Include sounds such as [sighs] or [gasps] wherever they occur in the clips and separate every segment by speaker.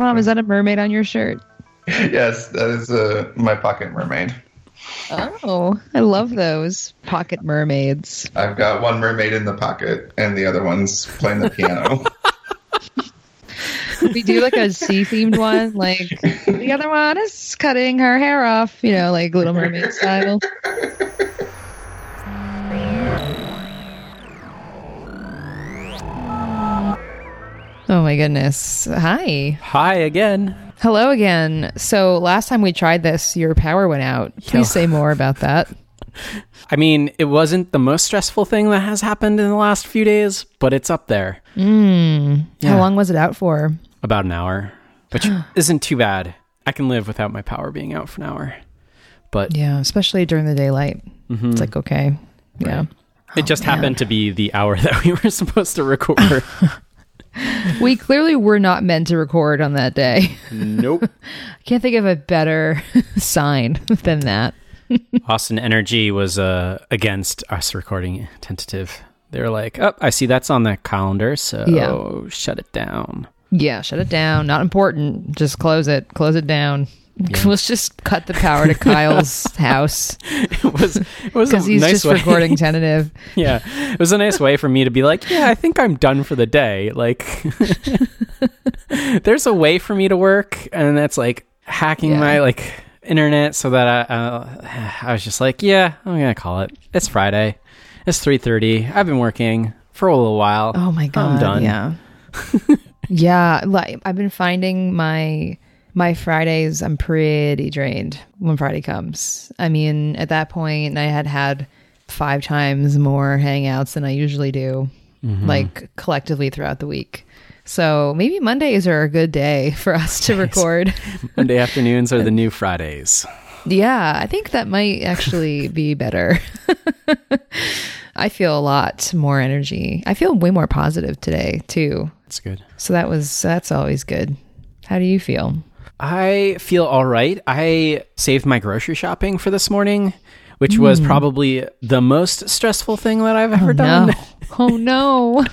Speaker 1: Mom, is that a mermaid on your shirt? [laughs]
Speaker 2: yes, that is uh, my pocket mermaid.
Speaker 1: Oh, I love those pocket mermaids.
Speaker 2: I've got one mermaid in the pocket, and the other one's playing the piano. [laughs]
Speaker 1: we do like a sea themed one, like the other one is cutting her hair off, you know, like Little Mermaid style. [laughs] my goodness. Hi.
Speaker 3: Hi again.
Speaker 1: Hello again. So last time we tried this, your power went out. Please
Speaker 3: Yeah.
Speaker 1: say more about that. [laughs]
Speaker 3: I mean, it wasn't the most stressful thing that has happened in the last few days, but it's up there.
Speaker 1: Mm.
Speaker 3: Yeah.
Speaker 1: How long was it out for?
Speaker 3: About an hour, which [gasps] isn't too bad. I can live without my power being out for an hour. But
Speaker 1: Yeah, especially during the daylight.
Speaker 3: mhm.
Speaker 1: It's like okay. Yeah.
Speaker 3: it just
Speaker 1: man.
Speaker 3: happened to be the hour [laughs] that we were supposed to record. [laughs] [laughs]
Speaker 1: We clearly were not meant to record on that day.
Speaker 3: nope.
Speaker 1: I [laughs] can't think of a better [laughs] sign than that.
Speaker 3: Austin Energy was uh, against us recording tentative. They were like, "Oh, I see that's on the calendar, so
Speaker 1: Yeah.
Speaker 3: shut it down."
Speaker 1: Yeah, shut it down. Not important. Just close it. Close it down.
Speaker 3: Yeah.
Speaker 1: Let's just cut the power to Kyle's [laughs] house
Speaker 3: It was it was a
Speaker 1: because he's
Speaker 3: nice
Speaker 1: just
Speaker 3: way.
Speaker 1: recording tentative. [laughs]
Speaker 3: yeah, it was a nice way for me to be like, "Yeah, I think I'm done for the day." Like, [laughs] there's a way for me to work, and that's like hacking
Speaker 1: Yeah.
Speaker 3: my like internet so that I uh, [sighs] I was just like, "Yeah, I'm gonna call it. It's Friday. It's three thirty. I've been working for a little while.
Speaker 1: Oh my god.
Speaker 3: I'm done.
Speaker 1: Yeah. yeah, like I've been finding my my Fridays I'm pretty drained when Friday comes. I mean, at that point I had had five times more hangouts than I usually do mm-hmm. like collectively throughout the week. So maybe Mondays are a good day [laughs] for us to record. [laughs]
Speaker 3: Monday afternoons are the [laughs] new Fridays."
Speaker 1: Yeah, I think that might actually be better. I feel a lot more energy. I feel way more positive today too.
Speaker 3: That's good.
Speaker 1: So that was that's always good. How do you feel?
Speaker 3: I feel all right. I saved my grocery shopping for this morning, which was hmm. probably the most stressful thing that I've ever done.
Speaker 1: No. Oh no.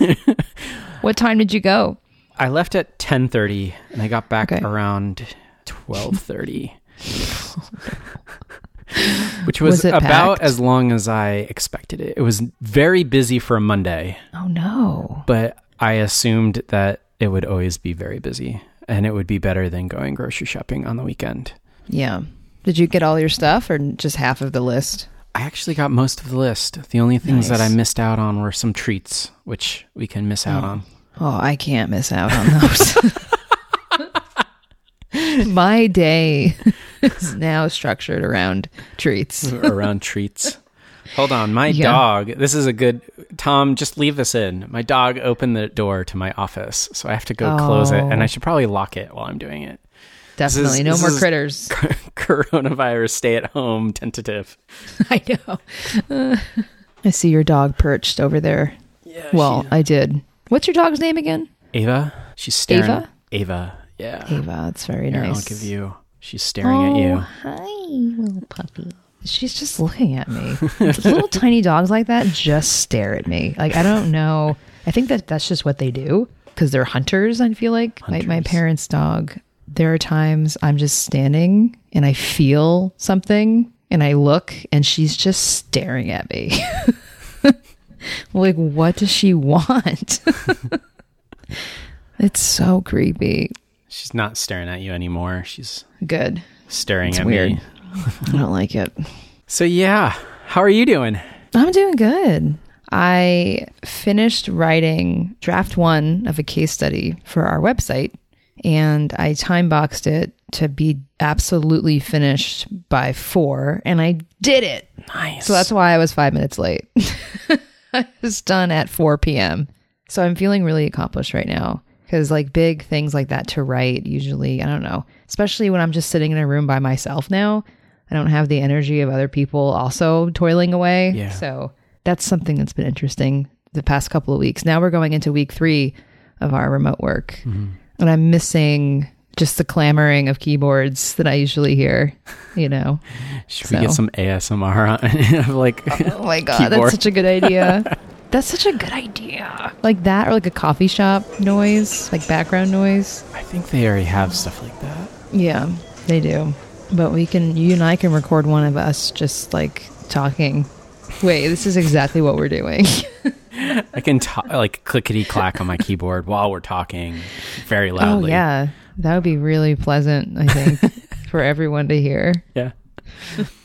Speaker 1: Oh, [laughs] what time did you go?
Speaker 3: I left at 10:30 and I got back
Speaker 1: Okay.
Speaker 3: around 12:30. [laughs] Which was,
Speaker 1: Was
Speaker 3: about
Speaker 1: packed?
Speaker 3: as long as I expected it. It was very busy for a Monday,
Speaker 1: Oh no.
Speaker 3: but I assumed that it would always be very busy and it would be better than going grocery shopping on the weekend.
Speaker 1: Yeah. Did you get all your stuff or just half of the list?
Speaker 3: I actually got most of the list. The only things that I missed out on were some treats, which we can miss out on.
Speaker 1: Oh, oh I can't miss out on those. [laughs] My day [laughs] is now structured around treats.
Speaker 3: around treats. [laughs] Hold on, my
Speaker 1: Yeah.
Speaker 3: dog. This is a good. Tom, just leave this in. My dog opened the door to my office, so I have to go close it, and
Speaker 1: Oh.
Speaker 3: I should probably lock it while I'm doing it.
Speaker 1: Definitely. no
Speaker 3: this
Speaker 1: more
Speaker 3: is-
Speaker 1: critters. [laughs]
Speaker 3: Coronavirus stay at home tentative. [laughs]
Speaker 1: I know. Uh, [laughs] I see your dog perched over there.
Speaker 3: Yeah.
Speaker 1: Well, I did. What's your dog's name again?
Speaker 3: Ava. She's staring.
Speaker 1: Ava?
Speaker 3: Ava. Yeah.
Speaker 1: Ava. That's very
Speaker 3: Here,
Speaker 1: nice.
Speaker 3: I'll give you. She's staring at you.
Speaker 1: Hi, little puppy. She's just looking at me. [laughs] little tiny dogs like that just stare at me. Like I don't know. I think that that's just what they do because they're hunters. I feel like my my parents' dog. There are times I'm just standing and I feel something and I look and she's just staring at me. [laughs] like what does she want? [laughs] it's so creepy.
Speaker 3: She's not staring at you anymore. She's
Speaker 1: Good.
Speaker 3: staring
Speaker 1: It's
Speaker 3: at
Speaker 1: weird.
Speaker 3: me.
Speaker 1: I don't like it.
Speaker 3: So yeah, how are you doing?
Speaker 1: I'm doing good. I finished writing draft one of a case study for our website, and I time boxed it to be absolutely finished by four, and I did it.
Speaker 3: Nice.
Speaker 1: So that's why I was five minutes late. [laughs] I was done at 4 p.m. So I'm feeling really accomplished right now because, like, big things like that to write, usually, I don't know, especially when I'm just sitting in a room by myself now. I don't have the energy of other people also toiling away.
Speaker 3: Yeah.
Speaker 1: So that's something that's been interesting the past couple of weeks. Now we're going into week three of our remote work, mm-hmm. and I'm missing just the clamoring of keyboards that I usually hear, you know. [laughs]
Speaker 3: Should we get some ASMR on? [laughs] like,
Speaker 1: Oh my god, [laughs]
Speaker 3: Keyboard.
Speaker 1: that's such a good idea. That's such a good idea. Like that, or like a coffee shop noise, like background noise.
Speaker 3: I think they already have stuff like that.
Speaker 1: Yeah, they do. But we can, you and I can record one of us just like talking. Wait, this is exactly what we're doing. [laughs]
Speaker 3: I can ta- like clickety clack on my keyboard while we're talking very oh, loudly.
Speaker 1: Oh yeah, that would be really pleasant. I think [laughs] for everyone to hear.
Speaker 3: Yeah.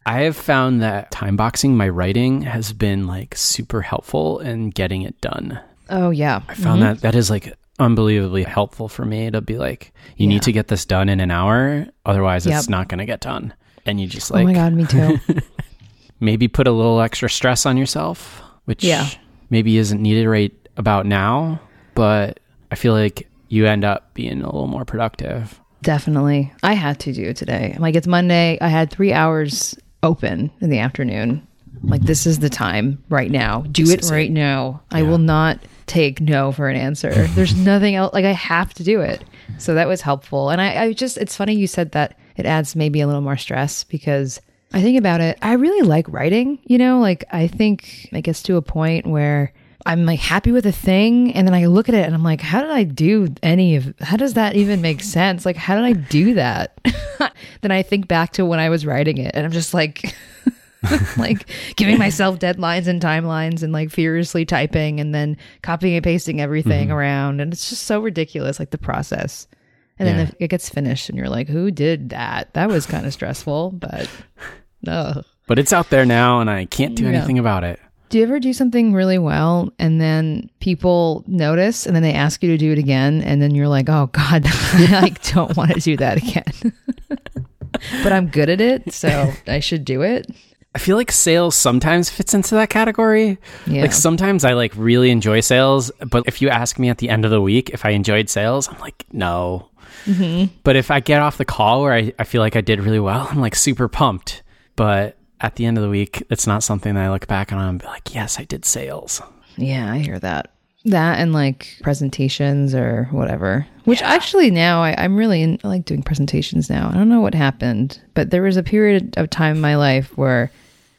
Speaker 3: I have found that time boxing my writing has been like super helpful in getting it done.
Speaker 1: Oh yeah,
Speaker 3: I found mm-hmm. that that is like unbelievably helpful for me to be like, you
Speaker 1: Yeah.
Speaker 3: need to get this done in an hour, otherwise it's not going to get done. And you just like,
Speaker 1: oh my god, me too. [laughs]
Speaker 3: maybe put a little extra stress on yourself, which
Speaker 1: Yeah.
Speaker 3: maybe isn't needed right about now, but I feel like you end up being a little more productive.
Speaker 1: Definitely, I had to do it today. Like it's Monday. I had three hours open in the afternoon. Like this is the time right now. Do it
Speaker 3: is it.
Speaker 1: right now. I will not take no for an answer. There's [laughs] nothing else. Like I have to do it. So that was helpful. And I, I just, it's funny you said that it adds maybe a little more stress because I think about it. I really like writing, you know, like I think it gets to a point where I'm like happy with a thing. And then I look at it and I'm like, how did I do any of, how does that even make sense? Like, how did I do that? [laughs] then I think back to when I was writing it and I'm just like, [laughs] [laughs] like giving myself deadlines and timelines and like furiously typing and then copying and pasting everything mm-hmm. around. And it's just so ridiculous like the process. And
Speaker 3: Yeah.
Speaker 1: then it gets finished and you're like who did that? That was kind of stressful but [laughs] no
Speaker 3: But it's out there now and I can't do anything about it.
Speaker 1: do you ever do something really well and then people notice and then they ask you to do it again and then you're like oh god [laughs] i don't want to do that again. But i'm good at it so i should do it
Speaker 3: I feel like sales sometimes fits into that category.
Speaker 1: Yeah.
Speaker 3: Like sometimes I like really enjoy sales, but if you ask me at the end of the week if I enjoyed sales, I'm like, no.
Speaker 1: Mm-hmm.
Speaker 3: But if I get off the call where I, I feel like I did really well, I'm like super pumped. But at the end of the week, it's not something that I look back on and be like, yes, I did sales.
Speaker 1: Yeah, I hear that. That and like presentations or whatever. Which actually now I, I'm really in, I like doing presentations now. I don't know what happened, but there was a period of time in my life where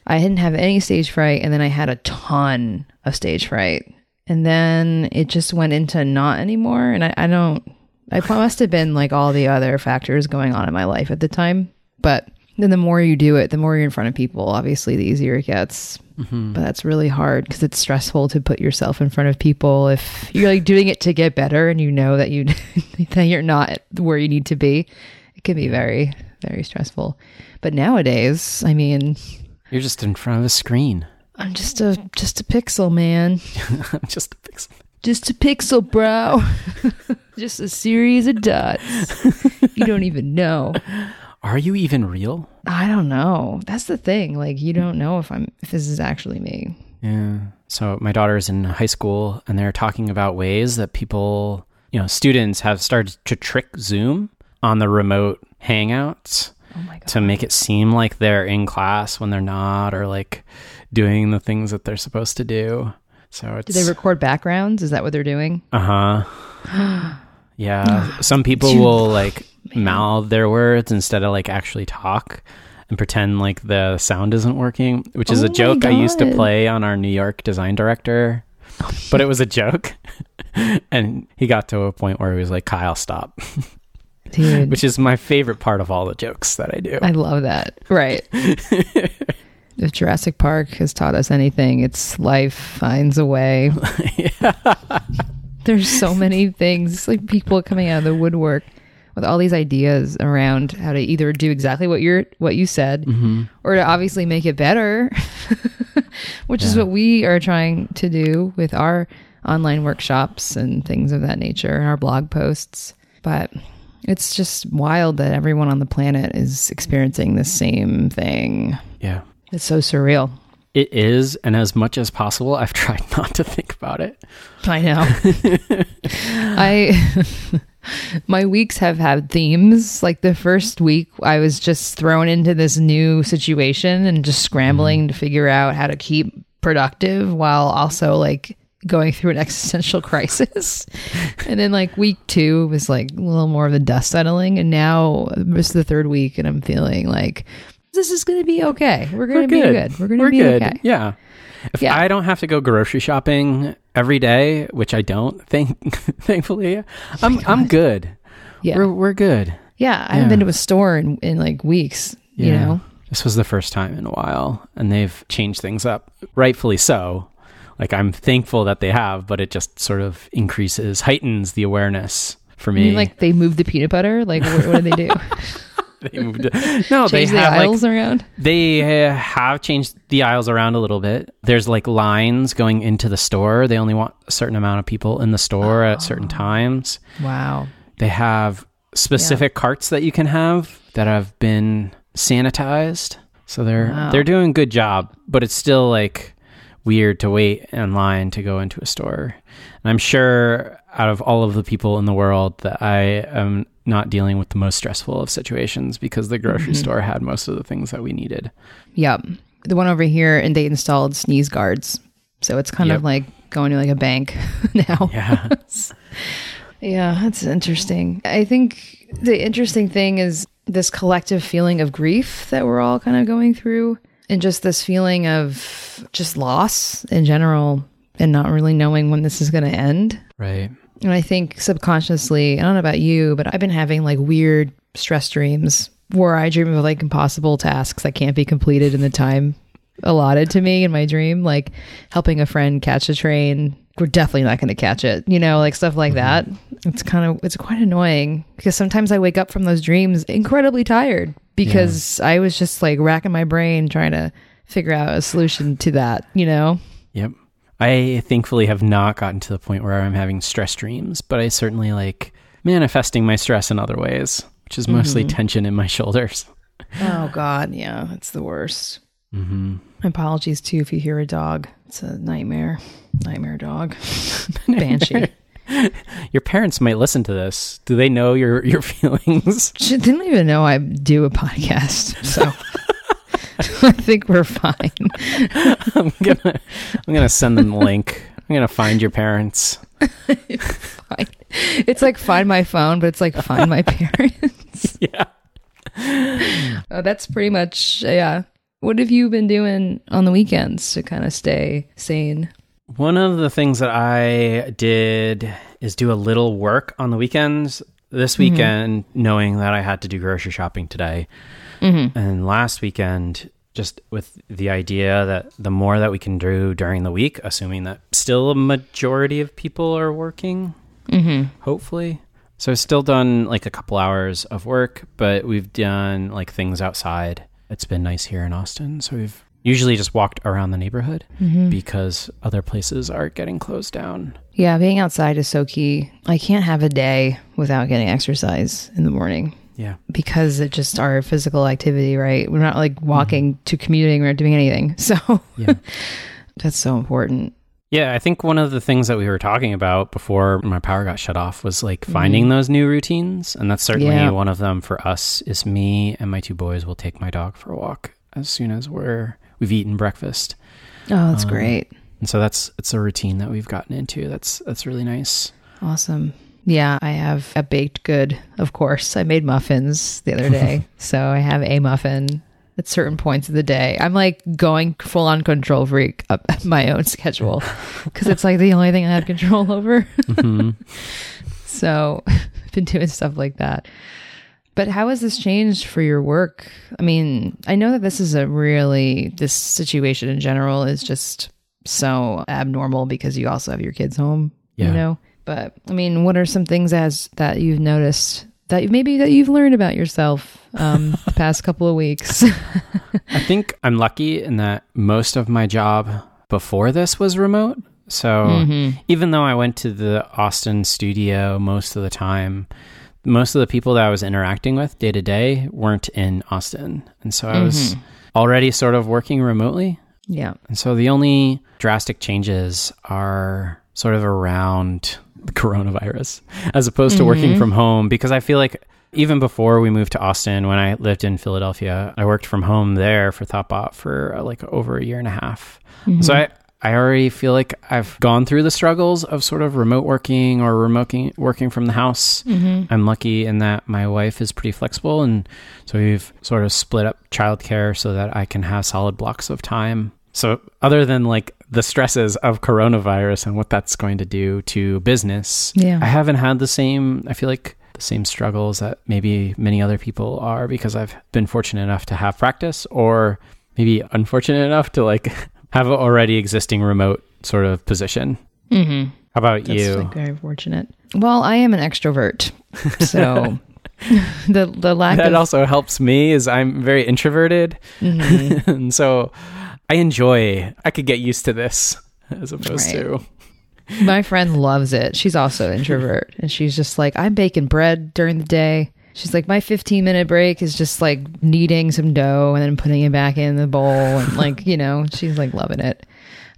Speaker 1: I didn't have any stage fright, and then I had a ton of stage fright, and then it just went into not anymore. And I, I don't. I [laughs] must have been like all the other factors going on in my life at the time, but then the more you do it, the more you're in front of people. Obviously, the easier it gets. Mm-hmm. But that's really hard because it's stressful to put yourself in front of people if you're like doing it to get better and you know that you [laughs] that you're not where you need to be. It can be very very stressful. But nowadays, I mean,
Speaker 3: You're just in front of a screen.
Speaker 1: I'm just a just a pixel, man. [laughs]
Speaker 3: I'm just a pixel.
Speaker 1: Just a pixel, bro. [laughs] just a series of dots. you don't even know.
Speaker 3: Are you even real?
Speaker 1: I don't know. That's the thing. Like you don't know if I'm if this is actually me.
Speaker 3: Yeah. So my daughter's in high school and they're talking about ways that people, you know, students have started to trick Zoom on the remote hangouts
Speaker 1: Oh
Speaker 3: to make it seem like they're in class when they're not or like doing the things that they're supposed to do. So it's
Speaker 1: Do they record backgrounds? Is that what they're doing? [gasps]
Speaker 3: Uh-huh. [gasps] yeah, some people will like [sighs] mouth their words instead of like actually talk and pretend like the sound isn't working, which is
Speaker 1: Oh
Speaker 3: a joke I used to play on our New York design director. But it was a joke. [laughs] and he got to a point where he was like, "Kyle, stop." [laughs]
Speaker 1: Dude,
Speaker 3: Which is my favorite part of all the jokes that I do.
Speaker 1: I love that. Right. [laughs] if Jurassic Park has taught us anything, it's life finds a way. [laughs] There's so many things, like people coming out of the woodwork with all these ideas around how to either do exactly what you're what you said mm-hmm. or to obviously make it better, [laughs] which is what we are trying to do with our online workshops and things of that nature and our blog posts. But it's just wild that everyone on the planet is experiencing the same thing.
Speaker 3: yeah.
Speaker 1: It's so surreal.
Speaker 3: It is, and as much as possible, I've [laughs] tried not to think about it.
Speaker 1: I know. [laughs] I [laughs] my weeks have had themes. Like the first week, I was just thrown into this new situation and just scrambling mm-hmm. to figure out how to keep productive while also like going through an [laughs] existential crisis. and then like week two was like a little more of the dust settling, and now this is the third week, and I'm feeling like this is going to be okay. We're going to be
Speaker 3: good.
Speaker 1: We're going to be
Speaker 3: good.
Speaker 1: okay.
Speaker 3: Yeah. If
Speaker 1: Yeah.
Speaker 3: I don't have to go grocery shopping every day, which I don't, thank [laughs] thankfully, I'm I'm good.
Speaker 1: Yeah.
Speaker 3: We're we're good.
Speaker 1: yeah. I haven't
Speaker 3: Yeah.
Speaker 1: been to a store in, in like weeks, you know?
Speaker 3: This was the first time in a while, and they've changed things up, rightfully so. Like I'm thankful that they have, but it just sort of increases, heightens the awareness for me.
Speaker 1: mean, like they moved the peanut butter. Like, what, what did they do? [laughs] [laughs]
Speaker 3: they moved it- no, they
Speaker 1: the
Speaker 3: have like
Speaker 1: around?
Speaker 3: They uh, have changed the aisles around a little bit. There's like lines going into the store. They only want a certain amount of people in the store at certain times.
Speaker 1: Wow.
Speaker 3: They have specific carts that you can have that have been sanitized. So they're
Speaker 1: Wow.
Speaker 3: they're doing a good job, but it's still like weird to wait in line to go into a store. And I'm sure out of all of the people in the world that I am not dealing with the most stressful of situations because the grocery mm-hmm. store had most of the things that we needed.
Speaker 1: Yep. The one over here, and they installed sneeze guards. So it's kind
Speaker 3: Yep.
Speaker 1: of like going to like a bank [laughs] now.
Speaker 3: Yeah. [laughs]
Speaker 1: Yeah, that's interesting. I think the interesting thing is this collective feeling of grief that we're all kind of going through, and just this feeling of just loss in general, and not really knowing when this is going to end.
Speaker 3: right.
Speaker 1: And I think subconsciously, I don't know about you, but I've been having like weird stress dreams where I dream of like impossible tasks that can't be completed in the time allotted to me in my dream, like helping a friend catch a train. We're definitely not going to catch it, you know, like stuff like that. It's kind of, it's quite annoying because sometimes I wake up from those dreams incredibly tired because I was just like racking my brain trying to figure out a solution to that, you know?
Speaker 3: Yep. I thankfully have not gotten to the point where I'm having stress dreams, but I certainly like manifesting my stress in other ways, which is mostly tension in my [laughs] shoulders.
Speaker 1: Oh, God. Yeah, it's the worst.
Speaker 3: Mm-hmm.
Speaker 1: Apologies too if you hear a dog. It's a nightmare. Nightmare dog. [laughs] Banshee. [laughs]
Speaker 3: Your parents might listen to this. Do they know your your [laughs] feelings?
Speaker 1: She didn't even know I do a podcast. So I think we're fine.
Speaker 3: I'm gonna I'm gonna send them the link. I'm gonna find your parents.
Speaker 1: fine. It's like find my phone, but it's like find my parents.
Speaker 3: Yeah.
Speaker 1: Oh, that's pretty much yeah. What have you been doing on the weekends to kind of stay sane?
Speaker 3: One of the things that I did is do a little work on the weekends this weekend, knowing that I had to do grocery shopping today. And last weekend, just with the idea that the more that we can do during the week, assuming that still a majority of people are working,
Speaker 1: Mm-hmm.
Speaker 3: hopefully. So I've still done like a couple hours of work, but we've done like things outside. It's been nice here in Austin. So we've usually just walked around the neighborhood mm-hmm. because other places are getting closed down.
Speaker 1: Yeah, being outside is so key. I can't have a day without getting exercise in the morning.
Speaker 3: Yeah.
Speaker 1: because it's just our physical activity, right? We're not like walking mm-hmm. to commuting or doing anything. [laughs] So
Speaker 3: Yeah. [laughs]
Speaker 1: that's so important.
Speaker 3: Yeah, I think one of the things that we were talking about before my power got shut off was like finding those new routines, and that's certainly
Speaker 1: Yeah.
Speaker 3: one of them for us. Is me and my two boys will take my dog for a walk as soon as we're we've eaten breakfast,
Speaker 1: Oh, that's
Speaker 3: Um,
Speaker 1: great.
Speaker 3: and so that's it's a routine that we've gotten into. That's that's really nice.
Speaker 1: Awesome. Yeah, I have a baked good, of course. I made muffins the other day. [laughs] so I have a muffin at certain points of the day. I'm like going full on control freak up [laughs] my own schedule because it's like the only thing I have control [laughs] over.
Speaker 3: Mhm. [laughs]
Speaker 1: So I've been doing stuff like that. But how has this changed for your work? I mean, I know that this is a really, this situation in general is just so abnormal because you also have your kids home,
Speaker 3: Yeah.
Speaker 1: you know? But I mean, what are some things as that you've noticed that maybe that you've learned about yourself um, the [laughs] past couple of weeks? [laughs]
Speaker 3: I think I'm lucky in that most of my job before this was remote. So mm-hmm. even though I went to the Austin studio most of the time, most of the people that I was interacting with day to day weren't in Austin. And so I was mm-hmm. already sort of working remotely.
Speaker 1: yeah.
Speaker 3: And so the only drastic changes are sort of around [laughs] the coronavirus as opposed to working mm-hmm. from home because I feel like even before we moved to Austin, when I lived in Philadelphia, I worked from home there for Thoughtbot for uh, like over a year and a half. So I, I already feel like I've gone through the struggles of sort of remote working or remote working from the house. Mm-hmm. I'm lucky in that my wife is pretty flexible. And so we've sort of split up childcare so that I can have solid blocks of time. So, other than like the stresses of coronavirus and what that's going to do to business,
Speaker 1: yeah.
Speaker 3: I haven't had the same, I feel like the same struggles that maybe many other people are because I've been fortunate enough to have practice or maybe unfortunate enough to like [laughs] have an already existing remote sort of position.
Speaker 1: Mm-hmm.
Speaker 3: How about
Speaker 1: That's
Speaker 3: you?
Speaker 1: Like very fortunate. Well, I am an extrovert, [laughs] so [laughs] the the lack
Speaker 3: that
Speaker 1: of
Speaker 3: also helps me is I'm very introverted, mm-hmm. and so I enjoy. I could get used to this as opposed right. to.
Speaker 1: My friend loves it. She's also introvert, and she's just like, I'm baking bread during the day. She's like, my 15 minute break is just like kneading some dough and then putting it back in the bowl. And like, you know, she's like loving it.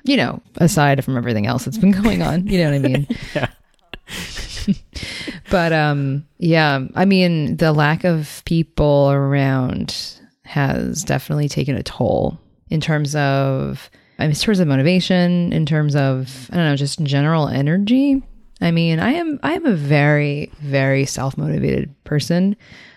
Speaker 1: You know, aside from everything else that's been going on, you know what I mean? [laughs]
Speaker 3: yeah. [laughs]
Speaker 1: but um yeah, I mean the lack of people around has definitely taken a toll in terms of in terms of motivation, in terms of I don't know, just general energy. I mean, I am I am a very very self-motivated person.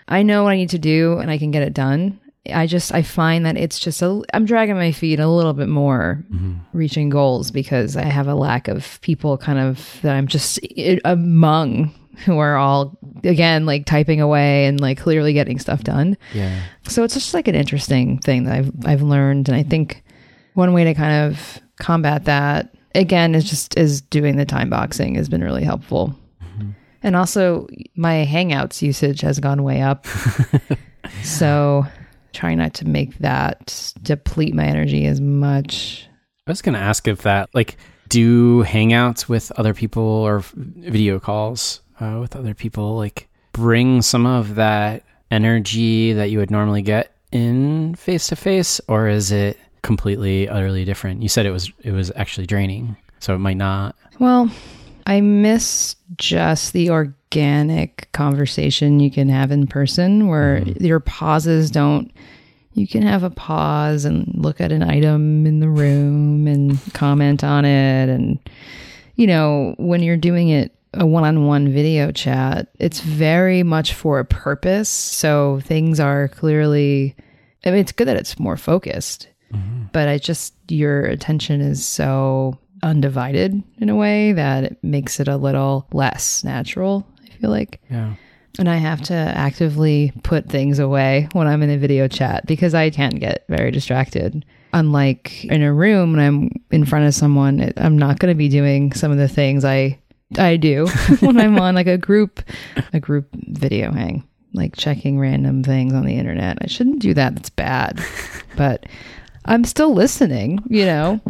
Speaker 1: I know what I need to do and I can get it done. I just I find that it's just a I'm dragging my feet a little bit more mm-hmm. reaching goals because I have a lack of people kind of that I'm just among who are all again like typing away and like clearly getting stuff done.
Speaker 3: Yeah.
Speaker 1: So it's just like an interesting thing that I've I've learned and I think one way to kind of combat that again is just is doing the time boxing has been really helpful. Mm-hmm. And also my hangouts usage has gone way up. [laughs] so trying not to make that deplete my energy as much.
Speaker 3: I was going to ask if that like do hangouts with other people or video calls uh, with other people like bring some of that energy that you would normally get in face to face or is it completely utterly different. You said it was it was actually draining, so it might not.
Speaker 1: Well, I miss just the organic conversation you can have in person where mm-hmm. your pauses don't you can have a pause and look at an item in the room and comment on it and you know, when you're doing it a one-on-one video chat, it's very much for a purpose. So things are clearly I mean, it's good that it's more focused Mm-hmm. But I just, your attention is so undivided in a way that it makes it a little less natural, I feel like.
Speaker 3: Yeah.
Speaker 1: And I have to actively put things away when I'm in a video chat because I can get very distracted. Unlike in a room when I'm in front of someone, I'm not going to be doing some of the things I I do [laughs] when I'm on like a group a group video hang, like checking random things on the internet. I shouldn't do that. That's bad. [laughs] But I'm still listening, you know.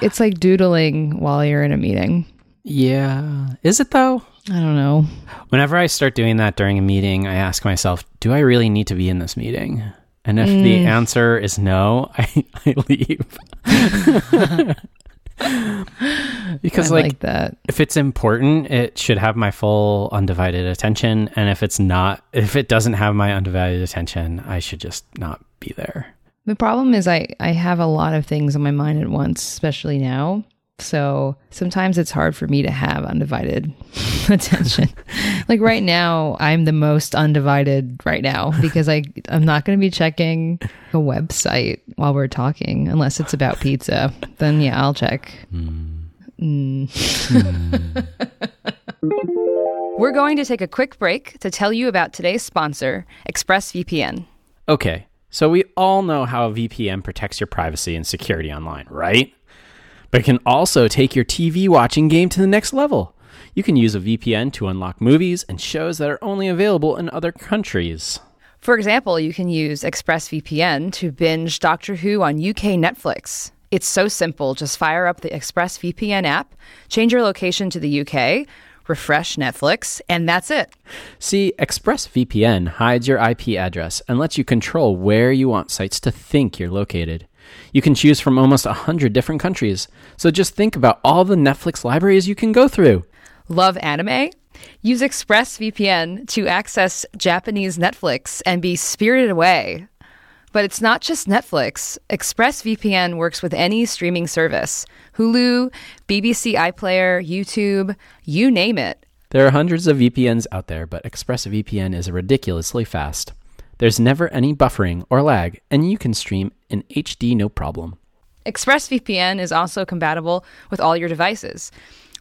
Speaker 1: It's like doodling while you're in a meeting.
Speaker 3: Yeah. Is it though?
Speaker 1: I don't know.
Speaker 3: Whenever I start doing that during a meeting, I ask myself, do I really need to be in this meeting? And if mm. the answer is no, [laughs] I, I leave. [laughs] because like,
Speaker 1: like, that
Speaker 3: if it's important it should have my full undivided attention and if it's not if it doesn't have my undivided attention i should just not be there
Speaker 1: the problem is I, I have a lot of things on my mind at once, especially now. So sometimes it's hard for me to have undivided [laughs] attention. like right now, I'm the most undivided right now because I I'm not going to be checking a website while we're talking unless it's about pizza. Then yeah, I'll check. Mm. Mm. we're going to take a quick break to tell you about today's sponsor, ExpressVPN.
Speaker 3: Okay. So we all know how a VPN protects your privacy and security online, right? But it can also take your TV watching game to the next level. You can use a VPN to unlock movies and shows that are only available in other countries.
Speaker 1: For example, you can use ExpressVPN to binge Doctor Who on UK Netflix. It's so simple. Just fire up the ExpressVPN app, change your location to the UK, refresh Netflix, and that's it.
Speaker 3: See, ExpressVPN hides your IP address and lets you control where you want sites to think you're located. You can choose from almost 100 different countries, so just think about all the Netflix libraries you can go through.
Speaker 1: Love anime? Use ExpressVPN to access Japanese Netflix and be spirited away. But it's not just Netflix. ExpressVPN works with any streaming service
Speaker 4: Hulu, BBC iPlayer, YouTube, you name it.
Speaker 3: There are hundreds of VPNs out there, but ExpressVPN is ridiculously fast. There's never any buffering or lag, and you can stream in HD no problem.
Speaker 4: ExpressVPN is also compatible with all your devices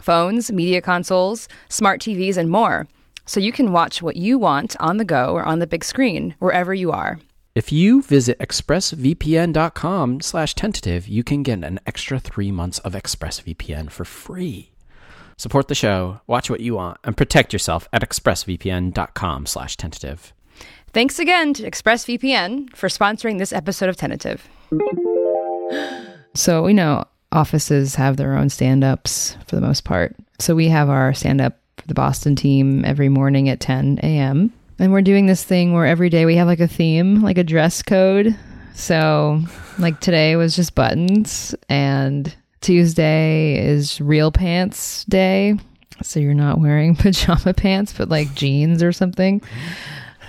Speaker 4: phones, media consoles, smart TVs, and more. So you can watch what you want on the go or on the big screen, wherever you are.
Speaker 3: If you visit expressvpn.com slash tentative, you can get an extra three months of ExpressVPN for free. Support the show, watch what you want, and protect yourself at expressvpn.com slash tentative.
Speaker 4: Thanks again to ExpressVPN for sponsoring this episode of Tentative.
Speaker 1: So, you know, offices have their own stand ups for the most part. So, we have our stand up for the Boston team every morning at 10 a.m. And we're doing this thing where every day we have like a theme, like a dress code. So, like today was just buttons, and Tuesday is real pants day. So, you're not wearing [laughs] pajama pants, but like jeans or something. [laughs]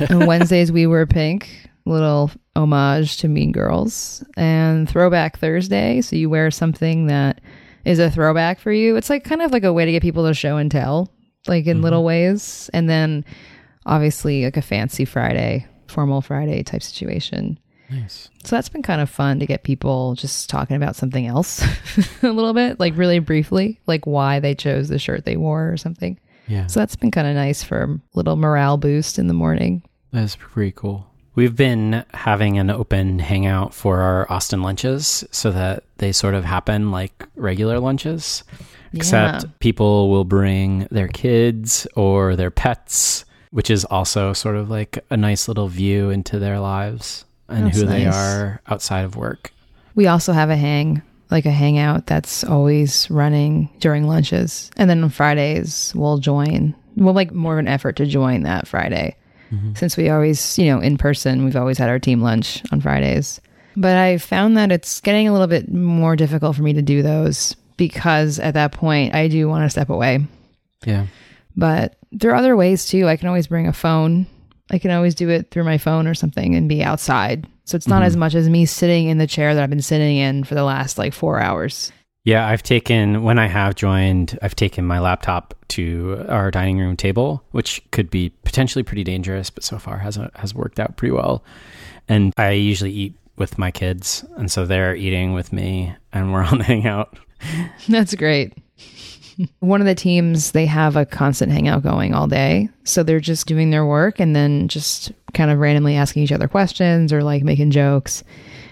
Speaker 1: And Wednesdays we wear pink, little homage to Mean Girls, and Throwback Thursday. So you wear something that is a throwback for you. It's like kind of like a way to get people to show and tell, like in mm-hmm. little ways. And then obviously like a fancy Friday, formal Friday type situation.
Speaker 3: Nice.
Speaker 1: So that's been kind of fun to get people just talking about something else [laughs] a little bit, like really briefly, like why they chose the shirt they wore or something.
Speaker 3: Yeah.
Speaker 1: So that's been kind of nice for a little morale boost in the morning.
Speaker 3: That's pretty cool. We've been having an open hangout for our Austin lunches so that they sort of happen like regular lunches, except
Speaker 1: Yeah.
Speaker 3: people will bring their kids or their pets, which is also sort of like a nice little view into their lives and
Speaker 1: That's
Speaker 3: who they are outside of work.
Speaker 1: We also have a hang, like a hangout that's always running during lunches. And then on Fridays, we'll join. We'll make more of an effort to join that Friday. Mm-hmm. Since we always, you know, in person, we've always had our team lunch on Fridays. But I found that it's getting a little bit more difficult for me to do those because at that point, I do want to step away.
Speaker 3: Yeah.
Speaker 1: But there are other ways too. I can always bring a phone. I can always do it through my phone or something and be outside. So it's not mm-hmm. as much as me sitting in the chair that I've been sitting in for the last like four hours.
Speaker 3: Yeah, I've taken when I have joined, I've taken my laptop to our dining room table, which could be potentially pretty dangerous, but so far has has worked out pretty well. And I usually eat with my kids, and so they're eating with me, and we're on the hangout.
Speaker 1: That's great. [laughs] One of the teams, they have a constant hangout going all day. So they're just doing their work and then just kind of randomly asking each other questions or like making jokes.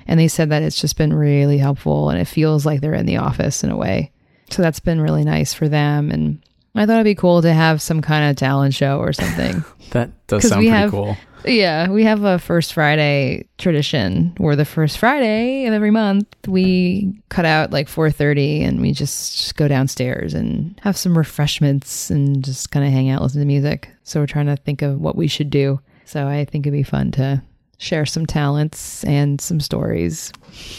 Speaker 1: And they said that it's just been really helpful and it feels like they're in the office in a way. So that's been really nice for them. And I thought it'd be cool to have some kind of talent show or something. [laughs]
Speaker 3: That does sound pretty
Speaker 1: have-
Speaker 3: cool.
Speaker 1: Yeah, we have a first Friday tradition where the first Friday of every month we cut out like 4:30 and we just, just go downstairs and have some refreshments and just kind of hang out, listen to music. So we're trying to think of what we should do. So I think it'd be fun to share some talents and some stories.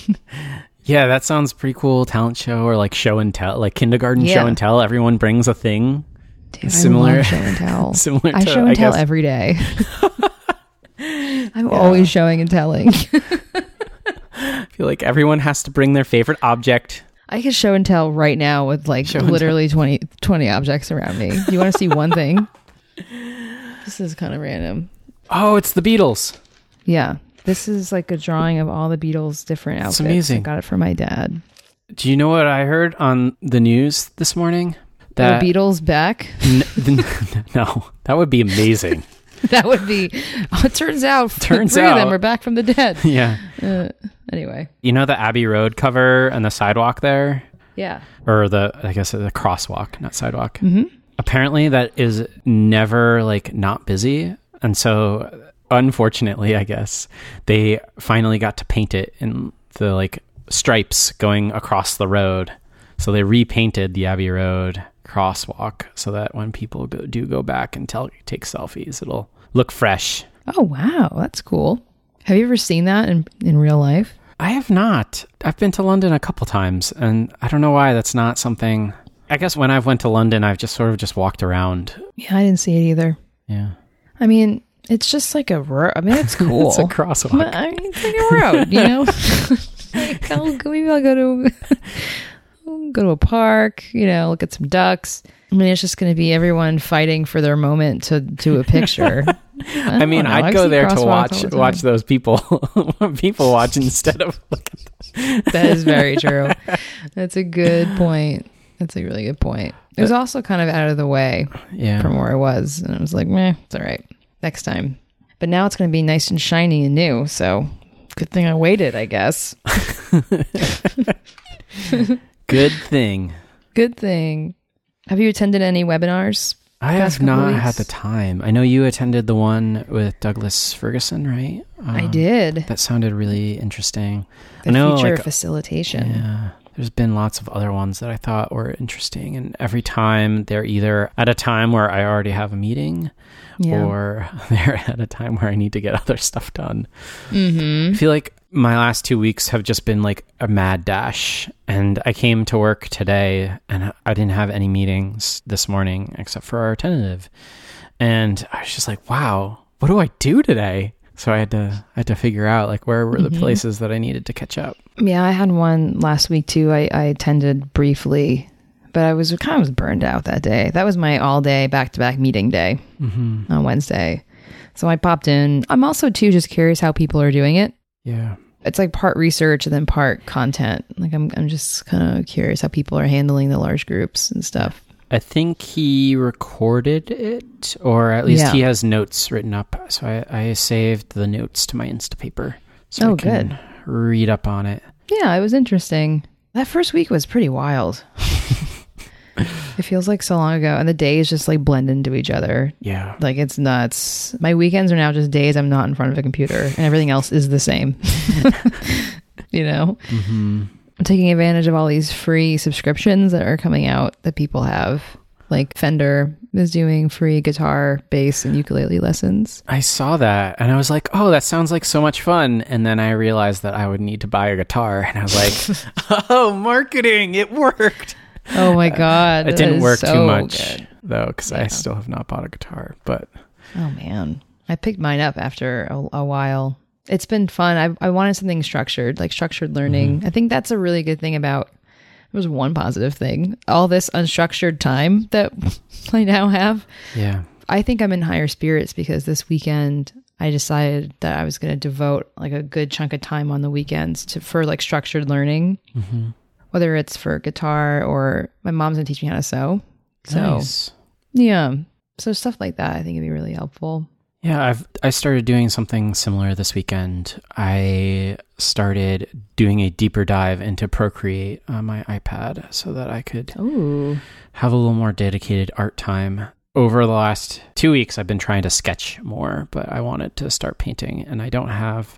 Speaker 1: [laughs]
Speaker 3: Yeah, that sounds pretty cool. Talent show or like show and tell, like kindergarten show and tell. Everyone brings a thing.
Speaker 1: Dude,
Speaker 3: Similar-
Speaker 1: I show and tell. [laughs]
Speaker 3: Similar
Speaker 1: I
Speaker 3: to,
Speaker 1: show and
Speaker 3: I
Speaker 1: tell
Speaker 3: guess-
Speaker 1: every day. [laughs] I'm always showing and telling. [laughs]
Speaker 3: I feel like everyone has to bring their favorite object.
Speaker 1: I could show and tell right now with like
Speaker 3: Show
Speaker 1: literally 20, 20 objects around me. You want to see one thing? This is kind of random.
Speaker 3: Oh, it's the Beatles.
Speaker 1: Yeah. This is like a drawing of all the Beatles' different outfits.
Speaker 3: It's amazing.
Speaker 1: I got it from my dad.
Speaker 3: Do you know what I heard on the news this morning?
Speaker 1: That the Beatles back. [laughs]
Speaker 3: N- no, that would be amazing. [laughs]
Speaker 1: that would be. Oh, it turns out
Speaker 3: Turns
Speaker 1: three of them are back from the dead. [laughs]
Speaker 3: yeah.
Speaker 1: Uh, anyway,
Speaker 3: You know the Abbey Road cover and the sidewalk there?
Speaker 1: yeah.
Speaker 3: Or the, I guess the crosswalk, not sidewalk.
Speaker 1: hmm
Speaker 3: Apparently that is never like not busy. And so, unfortunately, I guess, they finally got to paint it in the like stripes going across the road. So they repainted the Abbey Road crosswalk so that when people go, do go back and tell, take selfies, it'll look fresh.
Speaker 1: Oh wow, that's cool. Have you ever seen that in in real life?
Speaker 3: I have not. I've been to London a couple times, and I don't know why that's not something. I guess when I've went to London, I've just sort of just walked around.
Speaker 1: Yeah, I didn't see it either.
Speaker 3: Yeah,
Speaker 1: I mean, it's just like a road. I mean, it's [laughs] cool.
Speaker 3: it's a crosswalk.
Speaker 1: But, I mean, it's like a road, you know. [laughs] like, I'll go, maybe I'll go to [laughs] go to a park, you know, look at some ducks. I mean, it's just going to be everyone fighting for their moment to to a picture.
Speaker 3: I, mean,
Speaker 1: know.
Speaker 3: I'd
Speaker 1: I
Speaker 3: go there to watch
Speaker 1: the
Speaker 3: watch those people people watch instead of
Speaker 1: that is very true. That's a good point. That's a really good point. It was also kind of out of the way
Speaker 3: yeah.
Speaker 1: from where I was, and I was like, meh, it's all right. Next time. But now it's going to be nice and shiny and new. So good thing I waited, I guess. [laughs]
Speaker 3: Good thing.
Speaker 1: Good thing. Have you attended any webinars?
Speaker 3: I have not
Speaker 1: weeks?
Speaker 3: had the time. I know you attended the one with Douglas Ferguson, right?
Speaker 1: I
Speaker 3: Um,
Speaker 1: did.
Speaker 3: That sounded really interesting.
Speaker 1: The
Speaker 3: I know,
Speaker 1: future
Speaker 3: like,
Speaker 1: facilitation.
Speaker 3: Yeah. There's been lots of other ones that I thought were interesting. And every time they're either at a time where I already have a meeting
Speaker 1: Yeah.
Speaker 3: or [laughs] they're at a time where I need to get [laughs] other stuff done.
Speaker 1: mm-hmm.
Speaker 3: I feel like my last two weeks have just been like a mad dash. And I came to work today and I didn't have any meetings this morning except for our tentative. And I was just like, wow, what do I do today? So I had to I had to figure out like where were the
Speaker 1: Mhm.
Speaker 3: places that I needed to catch up.
Speaker 1: Yeah, I had one last week too. I, I attended briefly, but I was kind of burned out that day. That was my all day back to back meeting day
Speaker 3: Mm-hmm.
Speaker 1: on Wednesday. So I popped in. I'm also too just curious how people are doing it.
Speaker 3: Yeah.
Speaker 1: It's like part research and then part content. Like I'm I'm just kind of curious how people are handling the large groups and stuff.
Speaker 3: I think he recorded it, or at least
Speaker 1: Yeah.
Speaker 3: he has notes written up. So I, I saved the notes to my Instapaper. So
Speaker 1: Oh,
Speaker 3: I can
Speaker 1: good.
Speaker 3: Read up on it.
Speaker 1: Yeah, it was interesting. That first week was pretty wild. [laughs] it feels like so long ago, and the days just like blend into each other.
Speaker 3: Yeah.
Speaker 1: Like it's nuts. My weekends are now just days I'm not in front of a computer, and everything else is the same. [laughs] you know,
Speaker 3: hmm
Speaker 1: I'm taking advantage of all these free subscriptions that are coming out that people have. Like Fender is doing free guitar, bass, and ukulele lessons.
Speaker 3: I saw that and I was like, oh, that sounds like so much fun. And then I realized that I would need to buy a guitar. And I was like, [laughs] oh, marketing, it worked.
Speaker 1: Oh my god,
Speaker 3: It didn't work
Speaker 1: so
Speaker 3: too much,
Speaker 1: good.
Speaker 3: though, because I still have not bought a guitar. But
Speaker 1: Oh man, I picked mine up after a, a while. It's been fun. I I wanted something structured, like structured learning. Mm-hmm. I think that's a really good thing about. There's one positive thing. All this unstructured time that [laughs] I now have.
Speaker 3: yeah.
Speaker 1: I think I'm in higher spirits because this weekend I decided that I was going to devote like a good chunk of time on the weekends to for like structured learning,
Speaker 3: hmm
Speaker 1: whether it's for guitar or my mom's going to teach me how to sew. So
Speaker 3: Nice.
Speaker 1: yeah, so stuff like that I think would be really helpful.
Speaker 3: Yeah, I've I started doing something similar this weekend. I started doing a deeper dive into Procreate on my iPad so that I could
Speaker 1: Ooh.
Speaker 3: have a little more dedicated art time. Over the last 2 weeks I've been trying to sketch more, but I wanted to start painting and I don't have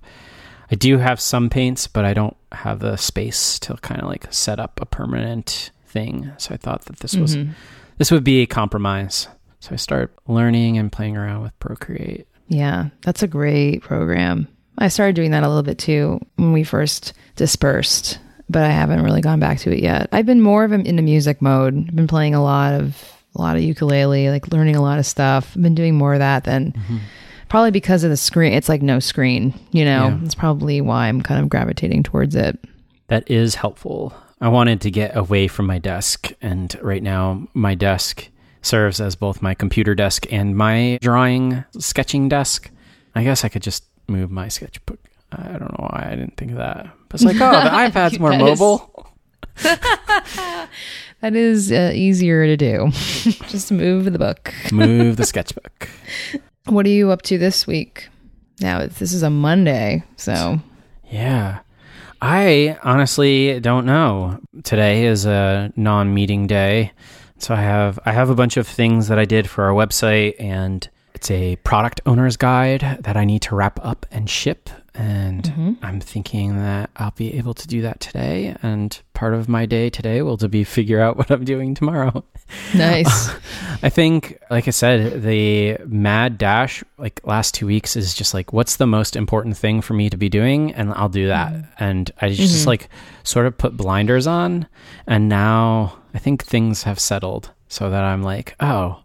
Speaker 3: I do have some paints, but I don't have the space to kind of like set up a permanent thing. So I thought that this was
Speaker 1: Mhm.
Speaker 3: this would be a compromise. So I start learning and playing around with Procreate.
Speaker 1: Yeah, that's a great program. I started doing that a little bit too when we first dispersed, but I haven't really gone back to it yet. I've been more of an into music mode. I've been playing a lot of a lot of ukulele, like learning a lot of stuff. I've been doing more of that than mm-hmm. probably because of the screen. It's like no screen, you know.
Speaker 3: Yeah.
Speaker 1: That's probably why I'm kind of gravitating towards it.
Speaker 3: That is helpful. I wanted to get away from my desk, and right now my desk serves as both my computer desk and my drawing sketching desk. I guess I could just move my sketchbook. I don't know why I didn't think of that. But it's like, oh, the [laughs] iPad's more mobile. [laughs]
Speaker 1: That is uh, easier to do. [laughs] Just move the book.
Speaker 3: Move the sketchbook.
Speaker 1: What are you up to this week? Now this is a Monday, so
Speaker 3: Yeah. I honestly don't know. Today is a non-meeting day. So I have I have a bunch of things that I did for our website and it's a product owner's guide that I need to wrap up and ship and
Speaker 1: Mhm.
Speaker 3: I'm thinking that I'll be able to do that today and part of my day today will to be figure out [laughs] what I'm doing tomorrow.
Speaker 1: nice. [laughs]
Speaker 3: I think, like I said, the mad dash, like last two weeks, is just like, what's the most important thing for me to be doing? And I'll do that. And I just
Speaker 1: Mhm.
Speaker 3: like sort of put blinders on. And now I think things have settled so that I'm like, oh,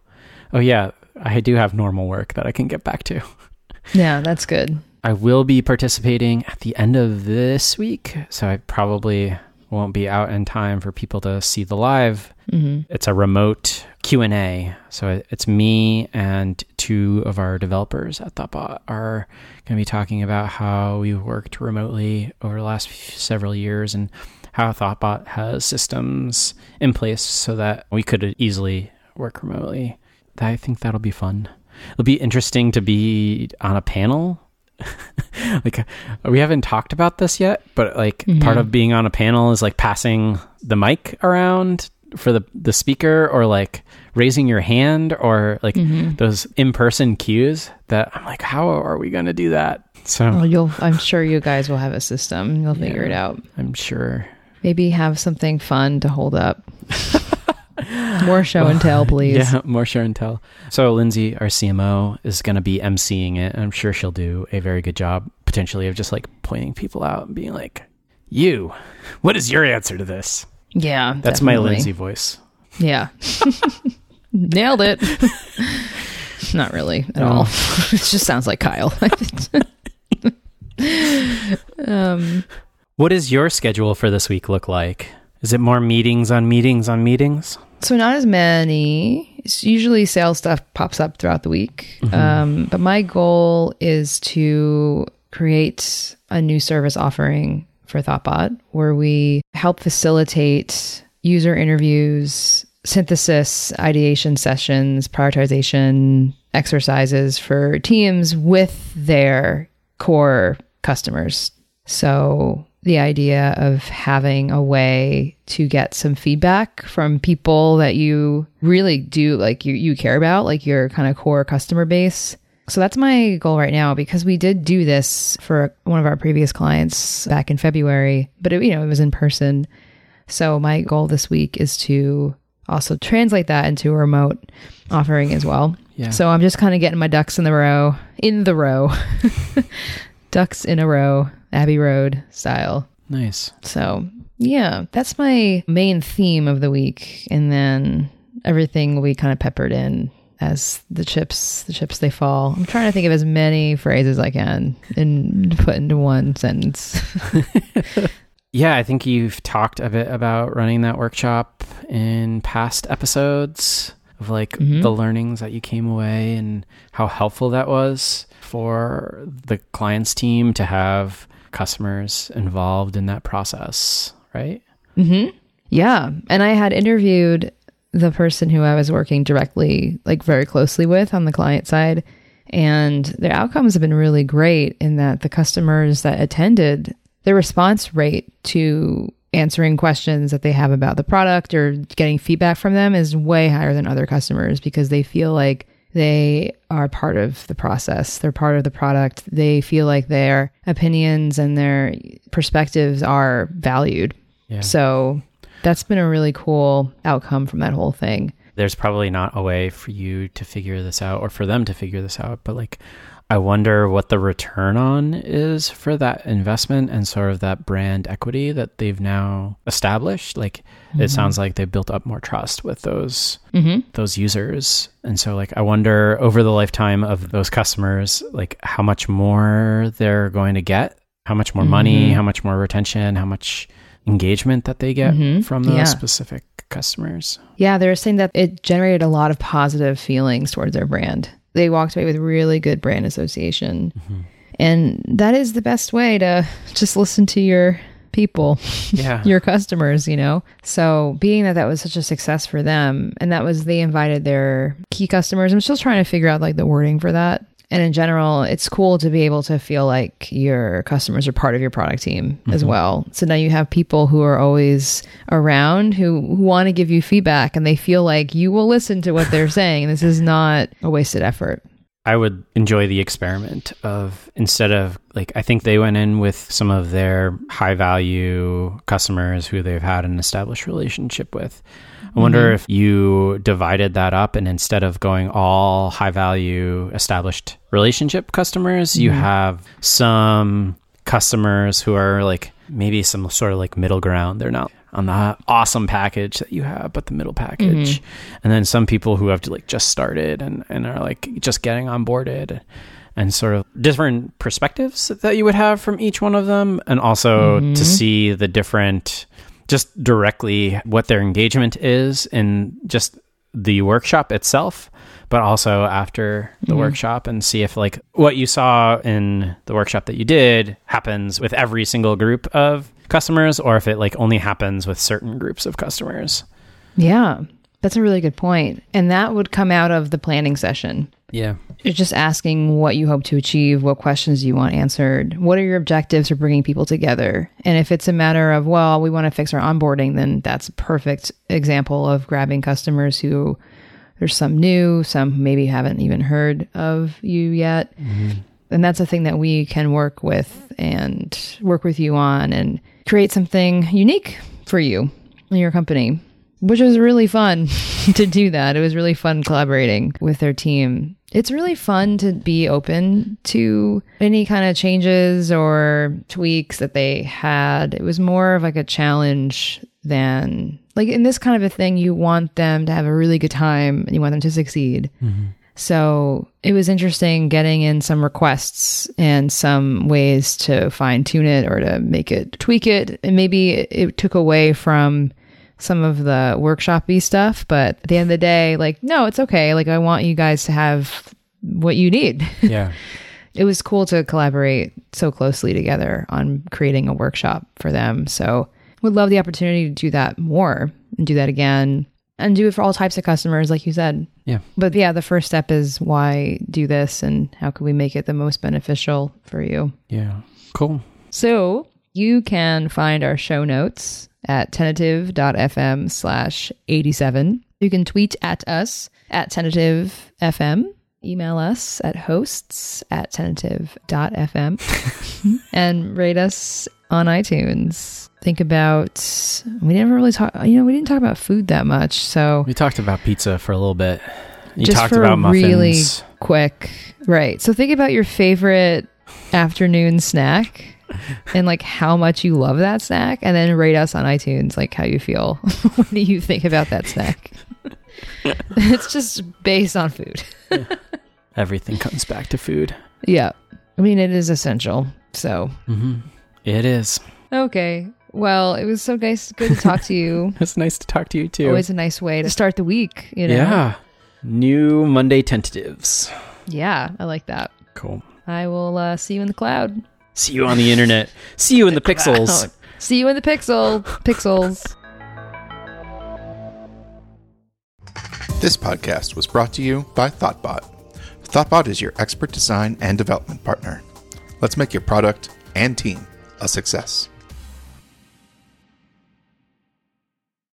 Speaker 3: oh yeah, I do have normal work that I can get back to. [laughs]
Speaker 1: yeah, that's good.
Speaker 3: I will be participating at the end of this week. So I probably won't be out in time for people to see the live.
Speaker 1: Mm-hmm.
Speaker 3: It's a remote Q and A, so it's me and two of our developers at Thoughtbot are going to be talking about how we worked remotely over the last few, several years and how Thoughtbot has systems in place so that we could easily work remotely. I think that'll be fun. It'll be interesting to be on a panel. [laughs] like we haven't talked about this yet, but like mm-hmm. part of being on a panel is like passing the mic around for the the speaker or like raising your hand or like mm-hmm. those in-person cues that I'm like how are we going to do that? So
Speaker 1: Well, you'll. I'm sure you guys will have a system. You'll figure it out.
Speaker 3: I'm sure
Speaker 1: Maybe have something fun to hold up. [laughs] More show and tell, [laughs] please.
Speaker 3: Yeah, more show and tell. So Lindsay, our CMO, is going to be emceeing it, I'm sure she'll do a very good job, potentially, of just like pointing people out and being like, "You, what is your answer to this?"
Speaker 1: Yeah,
Speaker 3: That's my. Lindsay voice.
Speaker 1: Yeah, [laughs] nailed it. Not really at
Speaker 3: No.
Speaker 1: all. it just sounds like Kyle. um,
Speaker 3: What does your schedule for this week look like? Is it more meetings on meetings on meetings?
Speaker 1: so not as many. It's usually sales stuff pops up throughout the week. Um, but my goal is to create a new service offering for Thoughtbot where we help facilitate user interviews, synthesis, ideation sessions, prioritization exercises for teams with their core customers. So the idea of having a way to get some feedback from people that you really do like you you care about, like your kind of core customer base. So that's my goal right now because we did do this for one of our previous clients back in February, but it, you know, it was in person. So my goal this week is to also translate that into a remote offering as well.
Speaker 3: Yeah.
Speaker 1: So I'm just kind of getting my ducks in the row, in the row, [laughs] ducks in a row, Abbey Road style.
Speaker 3: Nice.
Speaker 1: So yeah, that's my main theme of the week, and then everything will be kind of peppered in as the chips, the chips they fall. I'm trying to think of as many phrases I can and put into one sentence. [laughs]
Speaker 3: Yeah, I think you've talked a bit about running that workshop in past episodes of like
Speaker 1: Mhm.
Speaker 3: the learnings that you came away and how helpful that was for the client's team to have customers involved in that process, right?
Speaker 1: Mm-hmm. Yeah. And I had interviewed the person who I was working directly, like very closely with on the client side. And their outcomes have been really great in that the customers that attended, their response rate to answering questions that they have about the product or getting feedback from them is way higher than other customers because they feel like they are part of the process. They're part of the product. They feel like their opinions and their perspectives are valued.
Speaker 3: Yeah.
Speaker 1: So that's been a really cool outcome from that whole thing.
Speaker 3: There's probably not a way for you to figure this out or for them to figure this out, but like I wonder what the return on is for that investment and sort of that brand equity that they've now established. Like it sounds like they've built up more trust with those
Speaker 1: Mm-hmm.
Speaker 3: those users. And so like I wonder over the lifetime of those customers, like how much more they're going to get, how much more money,
Speaker 1: Mhm.
Speaker 3: how much more retention, how much engagement that they get
Speaker 1: Mhm.
Speaker 3: from those
Speaker 1: Yeah.
Speaker 3: specific customers.
Speaker 1: Yeah, they were saying that it generated a lot of positive feelings towards their brand. They walked away with really good brand association. And that is the best way to just listen to your people, [laughs]
Speaker 3: Yeah.
Speaker 1: your customers, you know? So, being that that was such a success for them, and that was they invited their key customers, I'm still trying to figure out like the wording for that. And in general, it's cool to be able to feel like your customers are part of your product team as mm-hmm. well. So now you have people who are always around who, who want to give you feedback and they feel like you will listen to what they're [laughs] saying. This is not a wasted effort.
Speaker 3: I would enjoy the experiment of instead of like I think they went in with some of their high value customers who they've had an established relationship with. I wonder mm-hmm. if you divided that up and instead of going all high value established relationship customers, you mm-hmm. have some customers who are like maybe some sort of like middle ground. They're not on the awesome package that you have, but the middle package. Mm-hmm. And then some people who have to like just started and, and are like just getting onboarded and sort of different perspectives that you would have from each one of them. And also to mm-hmm. see the different just directly what their engagement is in just the workshop itself, but also after the
Speaker 1: Mm-hmm.
Speaker 3: workshop and see if like what you saw in the workshop that you did happens with every single group of customers or if it like only happens with certain groups of customers.
Speaker 1: Yeah, that's a really good point. And that would come out of the planning session.
Speaker 3: Yeah.
Speaker 1: It's just asking what you hope to achieve, what questions you want answered, what are your objectives for bringing people together. And if it's a matter of, well, we want to fix our onboarding, then that's a perfect example of grabbing customers who there's some new, some maybe haven't even heard of you yet. Mm-hmm. And that's a thing that we can work with and work with you on and create something unique for you and your company, which was really fun [laughs] to do that. It was really fun collaborating with their team. It's really fun to be open to any kind of changes or tweaks that they had. It was more of like a challenge than like in this kind of a thing, you want them to have a really good time and you want them to succeed. Mm-hmm. So it was interesting getting in some requests and some ways to fine tune it or to make it tweak it. And maybe it, it took away from some of the workshopy stuff. But at the end of the day, like, no, it's okay. Like, I want you guys to have what you need. [laughs]
Speaker 3: Yeah.
Speaker 1: it was cool to collaborate so closely together on creating a workshop for them. So would love the opportunity to do that more and do that again and do it for all types of customers, like you said.
Speaker 3: Yeah.
Speaker 1: But yeah, the first step is why do this and how can we make it the most beneficial for you?
Speaker 3: Yeah. Cool.
Speaker 1: So you can find our show notes at tentative.fm slash 87. You can tweet at us at tentative.fm. Email us at hosts at tentative.fm [laughs] and rate us on iTunes. Think about, we never really talk, you know, we didn't talk about food that much. So
Speaker 3: We talked about pizza for a little bit. You
Speaker 1: just
Speaker 3: talked
Speaker 1: for
Speaker 3: about muffins.
Speaker 1: really quick right so think about your favorite afternoon snack [laughs] and like how much you love that snack and then rate us on itunes like how you feel [laughs] what do you think about that snack [laughs] it's just based on food
Speaker 3: Everything comes back to food.
Speaker 1: yeah i mean it is essential so
Speaker 3: hmm It is.
Speaker 1: okay well it was so nice good to talk to you [laughs]
Speaker 3: It's nice to talk to you too.
Speaker 1: always a nice way to start the week you know
Speaker 3: Yeah. New Monday tentatives.
Speaker 1: yeah i like that
Speaker 3: Cool.
Speaker 1: i will uh, see you in the cloud
Speaker 3: See you on the internet. See you in the pixels.
Speaker 1: See you in the pixel. Pixels.
Speaker 2: This podcast was brought to you by Thoughtbot. Thoughtbot is your expert design and development partner. Let's make your product and team a success.